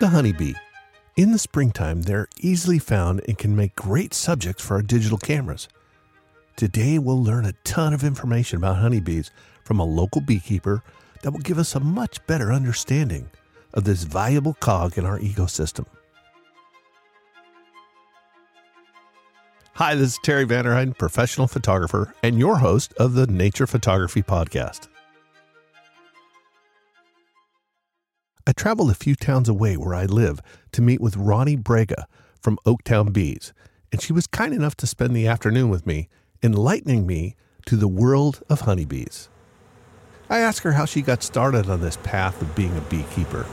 The honeybee. In the springtime, they're easily found and can make great subjects for our digital cameras. Today, we'll learn a ton of information about honeybees from a local beekeeper that will give us a much better understanding of this valuable cog in our ecosystem. Hi, this is Terry Vanderheiden, professional photographer and your host of the Nature Photography Podcast. I traveled a few towns away where I live to meet with Ronni Brega from Oaktown Bees, and she was kind enough to spend the afternoon with me, enlightening me to the world of honeybees. I asked her how she got started on this path of being a beekeeper.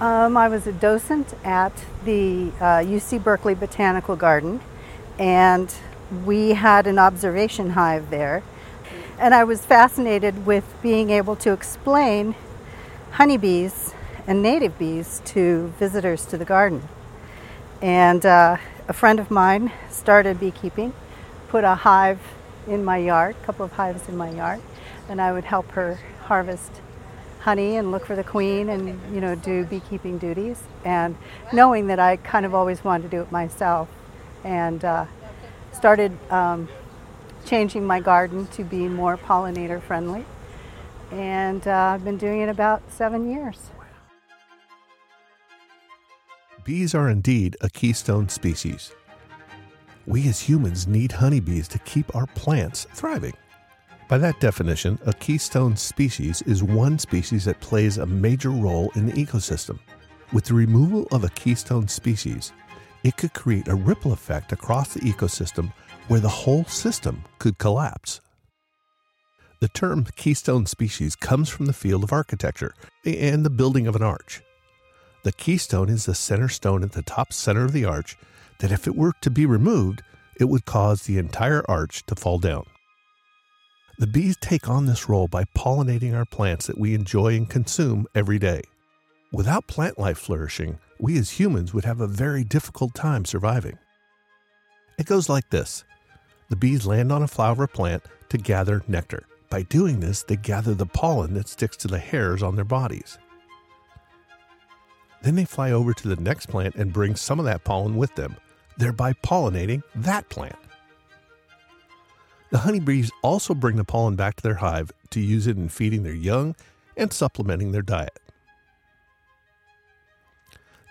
Um, I was a docent at the uh, UC Berkeley Botanical Garden, and we had an observation hive there and I was fascinated with being able to explain honeybees and native bees to visitors to the garden. And uh, a friend of mine started beekeeping, put a hive in my yard, a couple of hives in my yard, and I would help her harvest honey and look for the queen and you know do beekeeping duties and knowing that I kind of always wanted to do it myself and uh, started um, changing my garden to be more pollinator friendly. And uh, I've been doing it about seven years. Bees are indeed a keystone species. We as humans need honeybees to keep our plants thriving. By that definition, a keystone species is one species that plays a major role in the ecosystem. With the removal of a keystone species, it could create a ripple effect across the ecosystem where the whole system could collapse. The term keystone species comes from the field of architecture and the building of an arch. The keystone is the center stone at the top center of the arch that, if it were to be removed, it would cause the entire arch to fall down. The bees take on this role by pollinating our plants that we enjoy and consume every day. Without plant life flourishing, we as humans would have a very difficult time surviving. It goes like this the bees land on a flower plant to gather nectar. By doing this, they gather the pollen that sticks to the hairs on their bodies. Then they fly over to the next plant and bring some of that pollen with them, thereby pollinating that plant. The honeybees also bring the pollen back to their hive to use it in feeding their young and supplementing their diet.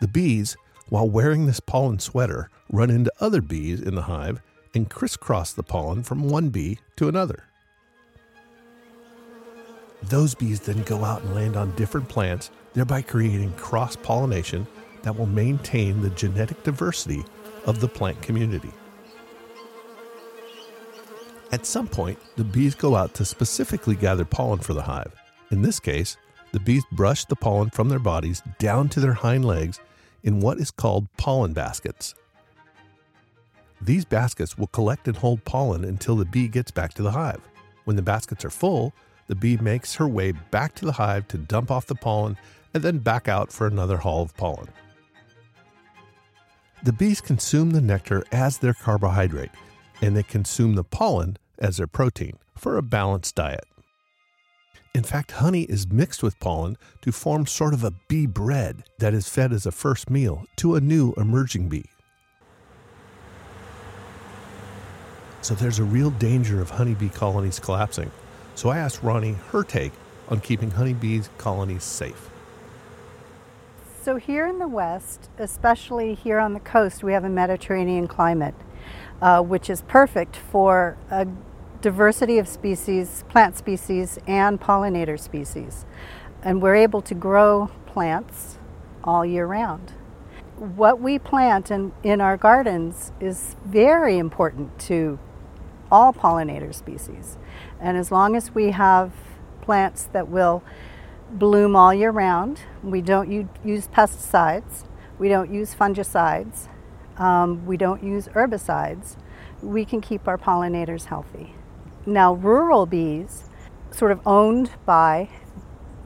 The bees, while wearing this pollen sweater, run into other bees in the hive and crisscross the pollen from one bee to another. Those bees then go out and land on different plants, thereby creating cross pollination that will maintain the genetic diversity of the plant community. At some point, the bees go out to specifically gather pollen for the hive. In this case, the bees brush the pollen from their bodies down to their hind legs in what is called pollen baskets. These baskets will collect and hold pollen until the bee gets back to the hive. When the baskets are full, the bee makes her way back to the hive to dump off the pollen and then back out for another haul of pollen. The bees consume the nectar as their carbohydrate, and they consume the pollen as their protein for a balanced diet. In fact, honey is mixed with pollen to form sort of a bee bread that is fed as a first meal to a new emerging bee. So there's a real danger of honeybee colonies collapsing. So I asked Ronni her take on keeping honeybee colonies safe. So here in the West, especially here on the coast, we have a Mediterranean climate, uh, which is perfect for a diversity of species, plant species, and pollinator species. And we're able to grow plants all year round. What we plant in, in our gardens is very important to all pollinator species. And as long as we have plants that will bloom all year round, we don't use pesticides, we don't use fungicides, um, we don't use herbicides, we can keep our pollinators healthy. Now, rural bees, sort of owned by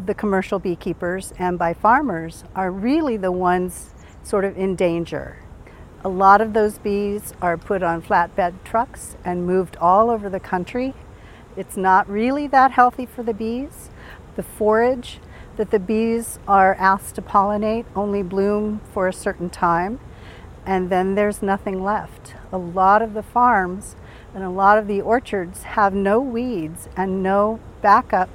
the commercial beekeepers and by farmers, are really the ones sort of in danger. A lot of those bees are put on flatbed trucks and moved all over the country. It's not really that healthy for the bees. The forage that the bees are asked to pollinate only bloom for a certain time, and then there's nothing left. A lot of the farms and a lot of the orchards have no weeds and no backup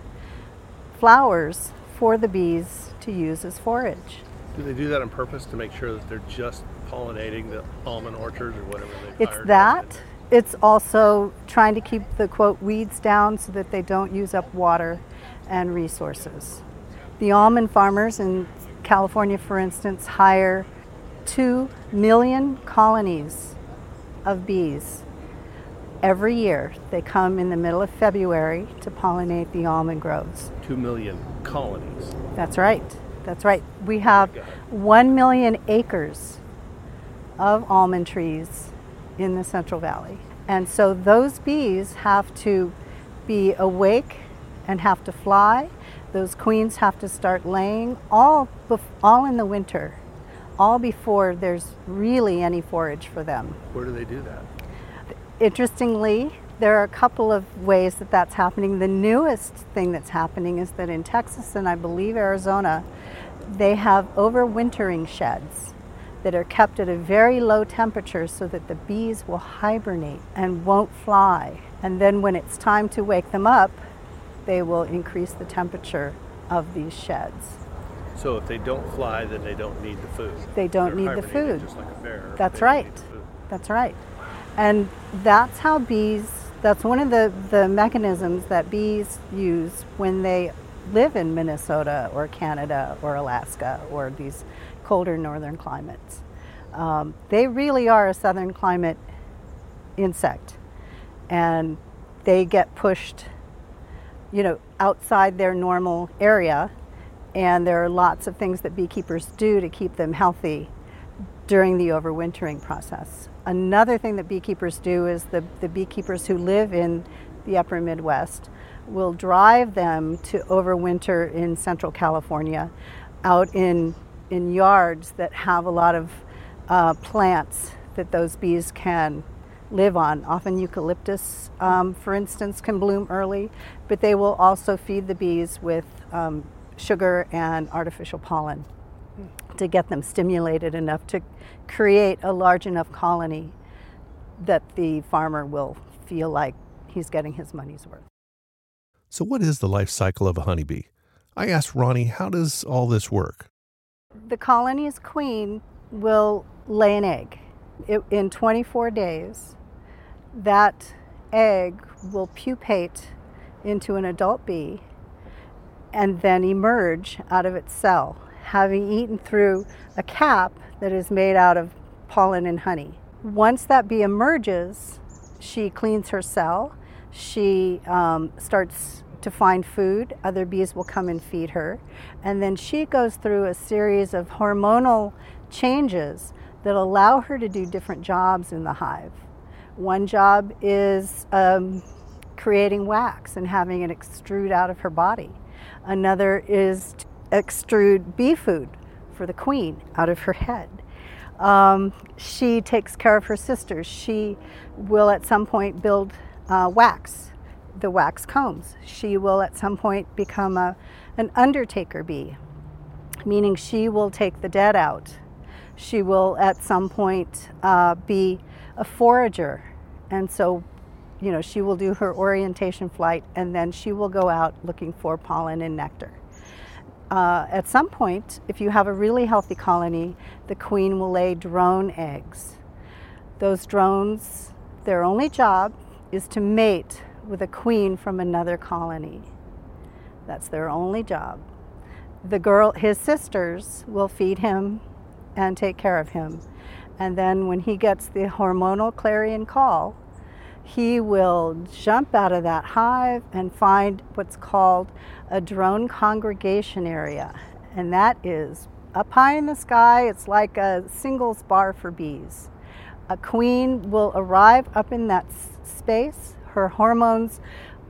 flowers for the bees to use as forage. Do they do that on purpose to make sure that they're just pollinating the almond orchards or whatever they It's that. It's also trying to keep the quote weeds down so that they don't use up water and resources. The almond farmers in California, for instance, hire 2 million colonies of bees every year. They come in the middle of February to pollinate the almond groves. 2 million colonies. That's right. That's right. We have 1 million acres of almond trees in the Central Valley. And so those bees have to be awake and have to fly. Those queens have to start laying all, bef- all in the winter, all before there's really any forage for them. Where do they do that? Interestingly, there are a couple of ways that that's happening. The newest thing that's happening is that in Texas and I believe Arizona, they have overwintering sheds that are kept at a very low temperature so that the bees will hibernate and won't fly. And then when it's time to wake them up, they will increase the temperature of these sheds. So if they don't fly, then they don't need the food. They don't They're need the food. Just like a bear. That's right. That's right. And that's how bees, that's one of the, the mechanisms that bees use when they live in Minnesota or Canada or Alaska or these colder northern climates. Um, they really are a southern climate insect and they get pushed you know outside their normal area and there are lots of things that beekeepers do to keep them healthy during the overwintering process. Another thing that beekeepers do is the, the beekeepers who live in the upper Midwest will drive them to overwinter in central California out in, in yards that have a lot of uh, plants that those bees can live on. Often eucalyptus, um, for instance, can bloom early, but they will also feed the bees with um, sugar and artificial pollen to get them stimulated enough to create a large enough colony that the farmer will feel like he's getting his money's worth. So, what is the life cycle of a honeybee? I asked Ronni, how does all this work? The colony's queen will lay an egg. It, in 24 days, that egg will pupate into an adult bee and then emerge out of its cell, having eaten through a cap that is made out of pollen and honey. Once that bee emerges, she cleans her cell. She um, starts to find food. Other bees will come and feed her. And then she goes through a series of hormonal changes that allow her to do different jobs in the hive. One job is um, creating wax and having it extrude out of her body. Another is extrude bee food for the queen out of her head. Um, she takes care of her sisters. She will at some point build uh, wax, the wax combs. She will at some point become a, an undertaker bee, meaning she will take the dead out. She will at some point uh, be a forager. And so, you know, she will do her orientation flight and then she will go out looking for pollen and nectar. Uh, at some point, if you have a really healthy colony, the queen will lay drone eggs. Those drones, their only job is to mate with a queen from another colony. That's their only job. The girl, his sisters, will feed him and take care of him. And then when he gets the hormonal clarion call, he will jump out of that hive and find what's called a drone congregation area. And that is up high in the sky, it's like a singles bar for bees. A queen will arrive up in that space. Her hormones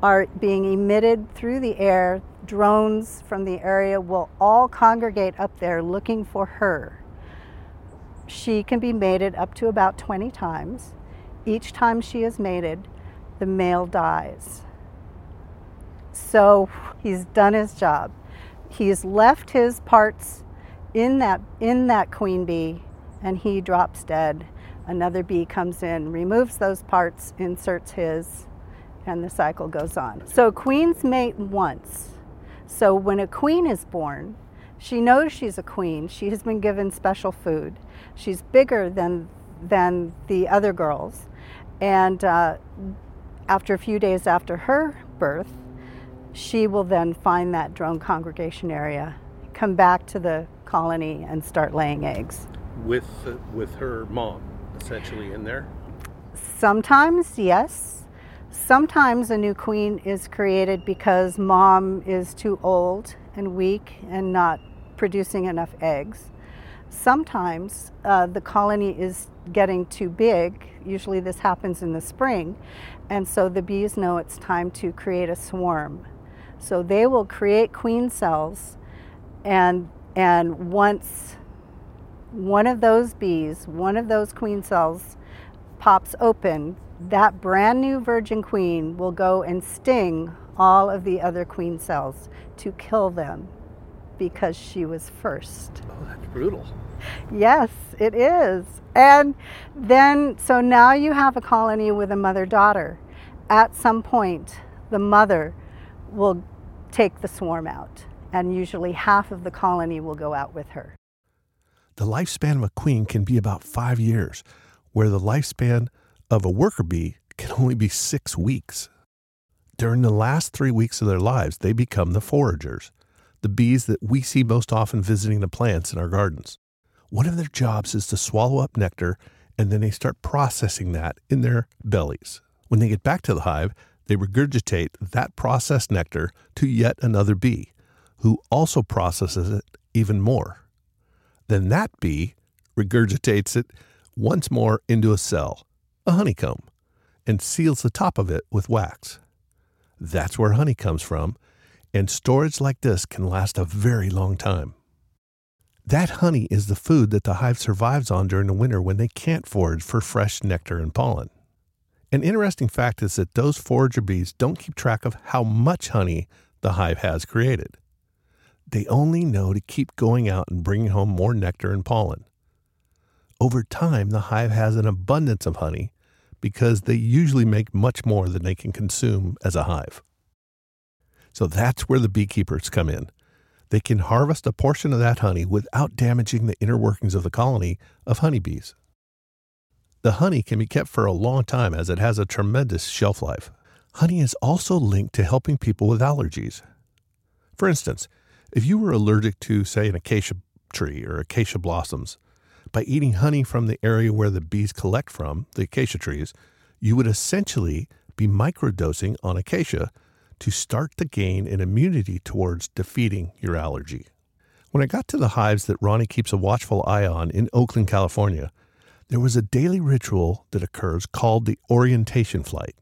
are being emitted through the air. Drones from the area will all congregate up there looking for her. She can be mated up to about 20 times. Each time she is mated, the male dies. So he's done his job. he's left his parts in that in that queen bee and he drops dead. Another bee comes in, removes those parts, inserts his, and the cycle goes on. So queens mate once. So when a queen is born, she knows she's a queen. She has been given special food. She's bigger than than the other girls, and uh, after a few days after her birth, she will then find that drone congregation area, come back to the colony, and start laying eggs. With uh, with her mom, essentially in there. Sometimes, yes. Sometimes a new queen is created because mom is too old and weak and not producing enough eggs. Sometimes uh, the colony is getting too big. Usually, this happens in the spring, and so the bees know it's time to create a swarm. So they will create queen cells, and and once one of those bees, one of those queen cells, pops open, that brand new virgin queen will go and sting all of the other queen cells to kill them because she was first. Oh, that's brutal. Yes, it is. And then, so now you have a colony with a mother daughter. At some point, the mother will take the swarm out, and usually half of the colony will go out with her. The lifespan of a queen can be about five years, where the lifespan of a worker bee can only be six weeks. During the last three weeks of their lives, they become the foragers, the bees that we see most often visiting the plants in our gardens. One of their jobs is to swallow up nectar and then they start processing that in their bellies. When they get back to the hive, they regurgitate that processed nectar to yet another bee, who also processes it even more. Then that bee regurgitates it once more into a cell, a honeycomb, and seals the top of it with wax. That's where honey comes from, and storage like this can last a very long time. That honey is the food that the hive survives on during the winter when they can't forage for fresh nectar and pollen. An interesting fact is that those forager bees don't keep track of how much honey the hive has created. They only know to keep going out and bringing home more nectar and pollen. Over time, the hive has an abundance of honey because they usually make much more than they can consume as a hive. So that's where the beekeepers come in they can harvest a portion of that honey without damaging the inner workings of the colony of honeybees. The honey can be kept for a long time as it has a tremendous shelf life. Honey is also linked to helping people with allergies. For instance, if you were allergic to, say, an acacia tree or acacia blossoms, by eating honey from the area where the bees collect from, the acacia trees, you would essentially be microdosing on acacia to start to gain an immunity towards defeating your allergy. When I got to the hives that Ronni keeps a watchful eye on in Oakland, California, there was a daily ritual that occurs called the orientation flight.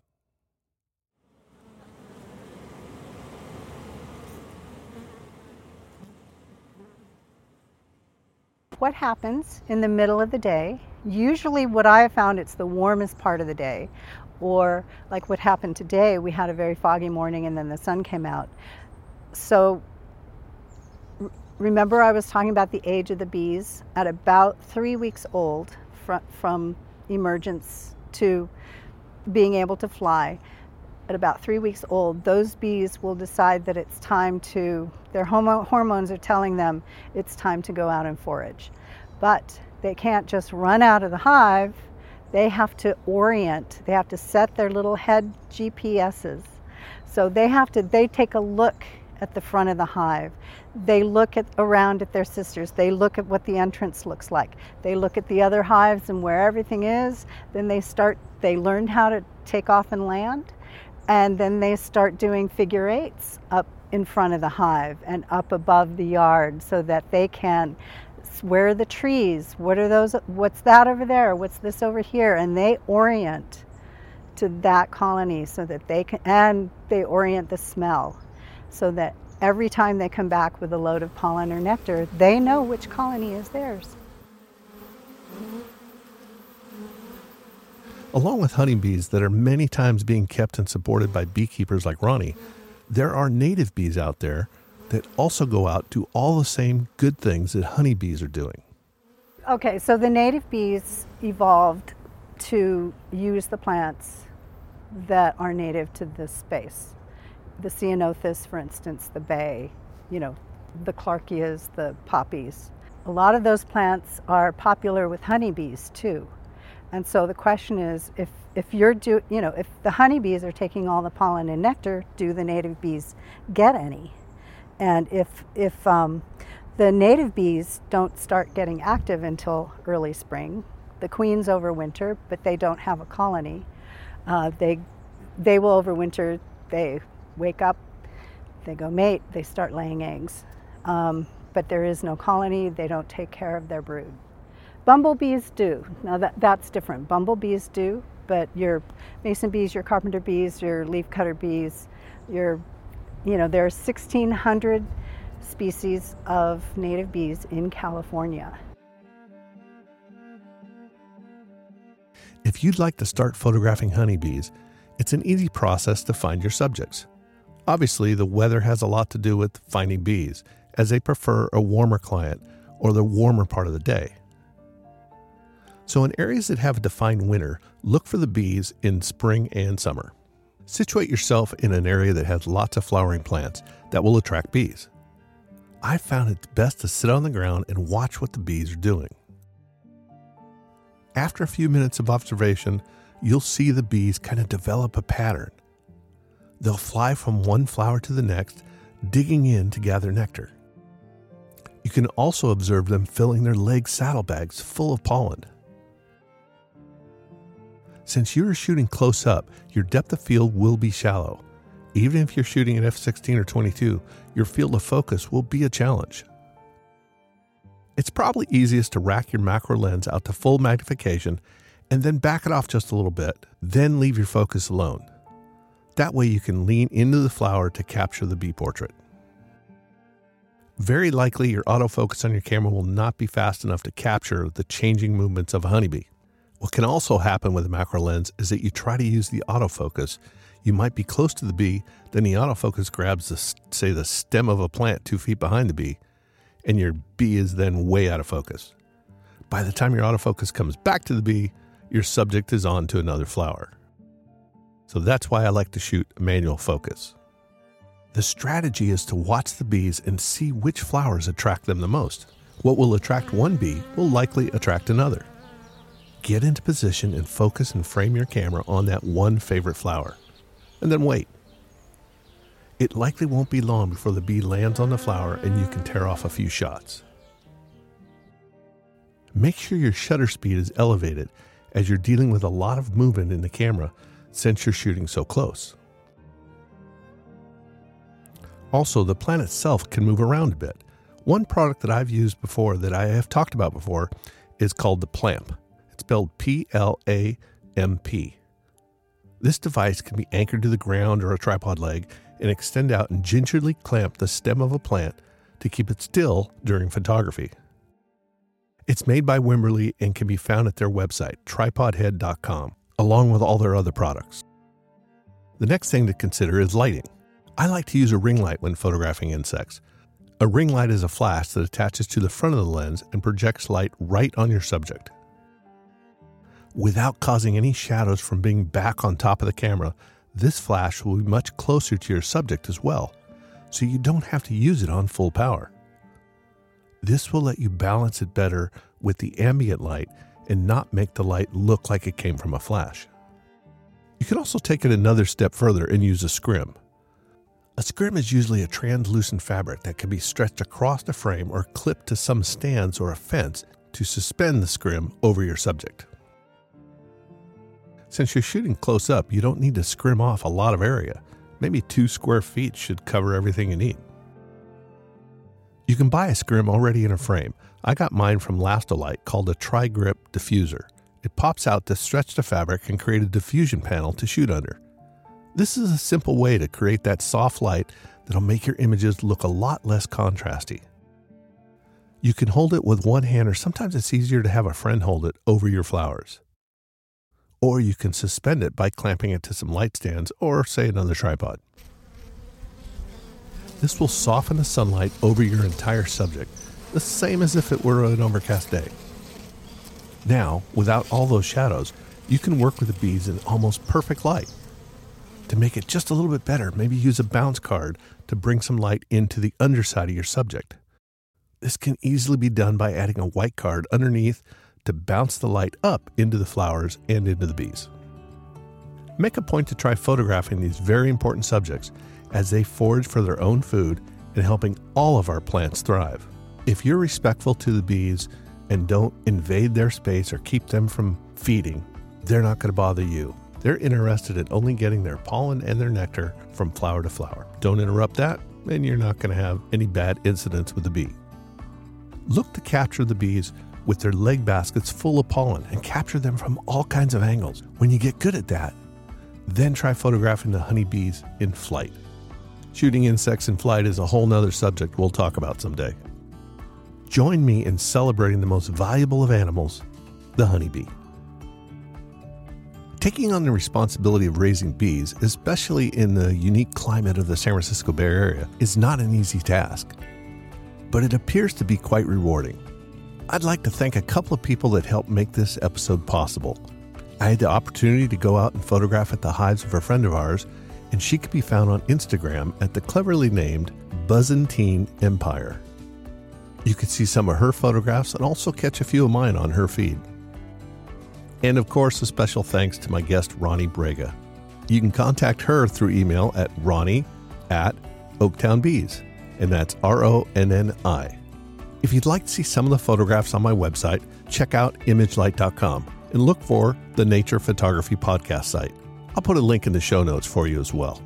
What happens in the middle of the day? Usually, what I have found, it's the warmest part of the day, or like what happened today, we had a very foggy morning and then the sun came out. So remember I was talking about the age of the bees at about three weeks old fr- from emergence to being able to fly. At about three weeks old, those bees will decide that it's time to, their homo- hormones are telling them it's time to go out and forage. But they can't just run out of the hive they have to orient, they have to set their little head GPSs. So they have to, they take a look at the front of the hive. They look at around at their sisters. They look at what the entrance looks like. They look at the other hives and where everything is. Then they start, they learn how to take off and land. And then they start doing figure eights up in front of the hive and up above the yard so that they can where are the trees? What are those? What's that over there? What's this over here? And they orient to that colony so that they can, and they orient the smell so that every time they come back with a load of pollen or nectar, they know which colony is theirs. Along with honeybees that are many times being kept and supported by beekeepers like Ronni, there are native bees out there that also go out do all the same good things that honeybees are doing. Okay, so the native bees evolved to use the plants that are native to this space. The ceanothus, for instance, the bay, you know, the clarkias, the poppies. A lot of those plants are popular with honeybees too. And so the question is if, if you're do, you know, if the honeybees are taking all the pollen and nectar, do the native bees get any? And if, if um, the native bees don't start getting active until early spring, the queens overwinter, but they don't have a colony. Uh, they, they will overwinter, they wake up, they go mate, they start laying eggs. Um, but there is no colony, they don't take care of their brood. Bumblebees do. Now that, that's different. Bumblebees do, but your mason bees, your carpenter bees, your leafcutter bees, your, you know, there are 1,600 species of native bees in California. If you'd like to start photographing honeybees, it's an easy process to find your subjects. Obviously, the weather has a lot to do with finding bees, as they prefer a warmer climate or the warmer part of the day. So, in areas that have a defined winter, look for the bees in spring and summer. Situate yourself in an area that has lots of flowering plants that will attract bees. I found it best to sit on the ground and watch what the bees are doing. After a few minutes of observation, you'll see the bees kind of develop a pattern. They'll fly from one flower to the next, digging in to gather nectar. You can also observe them filling their leg saddlebags full of pollen. Since you are shooting close up, your depth of field will be shallow. Even if you're shooting at f16 or 22, your field of focus will be a challenge. It's probably easiest to rack your macro lens out to full magnification and then back it off just a little bit, then leave your focus alone. That way you can lean into the flower to capture the bee portrait. Very likely your autofocus on your camera will not be fast enough to capture the changing movements of a honeybee. What can also happen with a macro lens is that you try to use the autofocus. You might be close to the bee, then the autofocus grabs the say the stem of a plant 2 feet behind the bee and your bee is then way out of focus. By the time your autofocus comes back to the bee, your subject is on to another flower. So that's why I like to shoot manual focus. The strategy is to watch the bees and see which flowers attract them the most. What will attract one bee will likely attract another. Get into position and focus and frame your camera on that one favorite flower. And then wait. It likely won't be long before the bee lands on the flower and you can tear off a few shots. Make sure your shutter speed is elevated as you're dealing with a lot of movement in the camera since you're shooting so close. Also, the plant itself can move around a bit. One product that I've used before that I have talked about before is called the Plamp. Spelled P L A M P. This device can be anchored to the ground or a tripod leg and extend out and gingerly clamp the stem of a plant to keep it still during photography. It's made by Wimberley and can be found at their website, tripodhead.com, along with all their other products. The next thing to consider is lighting. I like to use a ring light when photographing insects. A ring light is a flash that attaches to the front of the lens and projects light right on your subject. Without causing any shadows from being back on top of the camera, this flash will be much closer to your subject as well, so you don't have to use it on full power. This will let you balance it better with the ambient light and not make the light look like it came from a flash. You can also take it another step further and use a scrim. A scrim is usually a translucent fabric that can be stretched across the frame or clipped to some stands or a fence to suspend the scrim over your subject. Since you're shooting close up, you don't need to scrim off a lot of area. Maybe two square feet should cover everything you need. You can buy a scrim already in a frame. I got mine from Lastolite called a Tri-Grip diffuser. It pops out to stretch the fabric and create a diffusion panel to shoot under. This is a simple way to create that soft light that'll make your images look a lot less contrasty. You can hold it with one hand, or sometimes it's easier to have a friend hold it over your flowers or you can suspend it by clamping it to some light stands or, say, another tripod. This will soften the sunlight over your entire subject, the same as if it were an overcast day. Now, without all those shadows, you can work with the bees in almost perfect light. To make it just a little bit better, maybe use a bounce card to bring some light into the underside of your subject. This can easily be done by adding a white card underneath to bounce the light up into the flowers and into the bees. Make a point to try photographing these very important subjects as they forage for their own food and helping all of our plants thrive. If you're respectful to the bees and don't invade their space or keep them from feeding, they're not going to bother you. They're interested in only getting their pollen and their nectar from flower to flower. Don't interrupt that, and you're not going to have any bad incidents with the bee. Look to capture the bees with their leg baskets full of pollen and capture them from all kinds of angles. When you get good at that, then try photographing the honeybees in flight. Shooting insects in flight is a whole nother subject we'll talk about someday. Join me in celebrating the most valuable of animals, the honeybee. Taking on the responsibility of raising bees, especially in the unique climate of the San Francisco Bay Area, is not an easy task. But it appears to be quite rewarding. I'd like to thank a couple of people that helped make this episode possible. I had the opportunity to go out and photograph at the hives of a friend of ours, and she could be found on Instagram at the cleverly named Buzzentine Empire. You could see some of her photographs and also catch a few of mine on her feed. And of course, a special thanks to my guest, Ronni Brega. You can contact her through email at ronni at Oaktown Bees, and that's R O N N I. If you'd like to see some of the photographs on my website, check out imagelight.com and look for the Nature Photography Podcast site. I'll put a link in the show notes for you as well.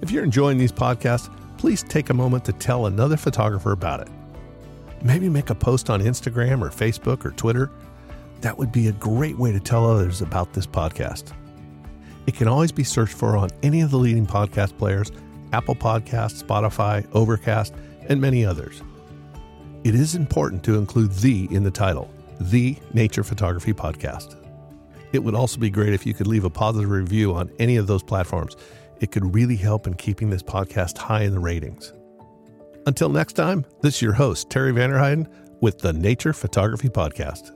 If you're enjoying these podcasts, please take a moment to tell another photographer about it. Maybe make a post on Instagram or Facebook or Twitter that would be a great way to tell others about this podcast. It can always be searched for on any of the leading podcast players Apple Podcasts, Spotify, Overcast, and many others. It is important to include the in the title, the Nature Photography Podcast. It would also be great if you could leave a positive review on any of those platforms. It could really help in keeping this podcast high in the ratings. Until next time, this is your host, Terry Vanderheiden, with the Nature Photography Podcast.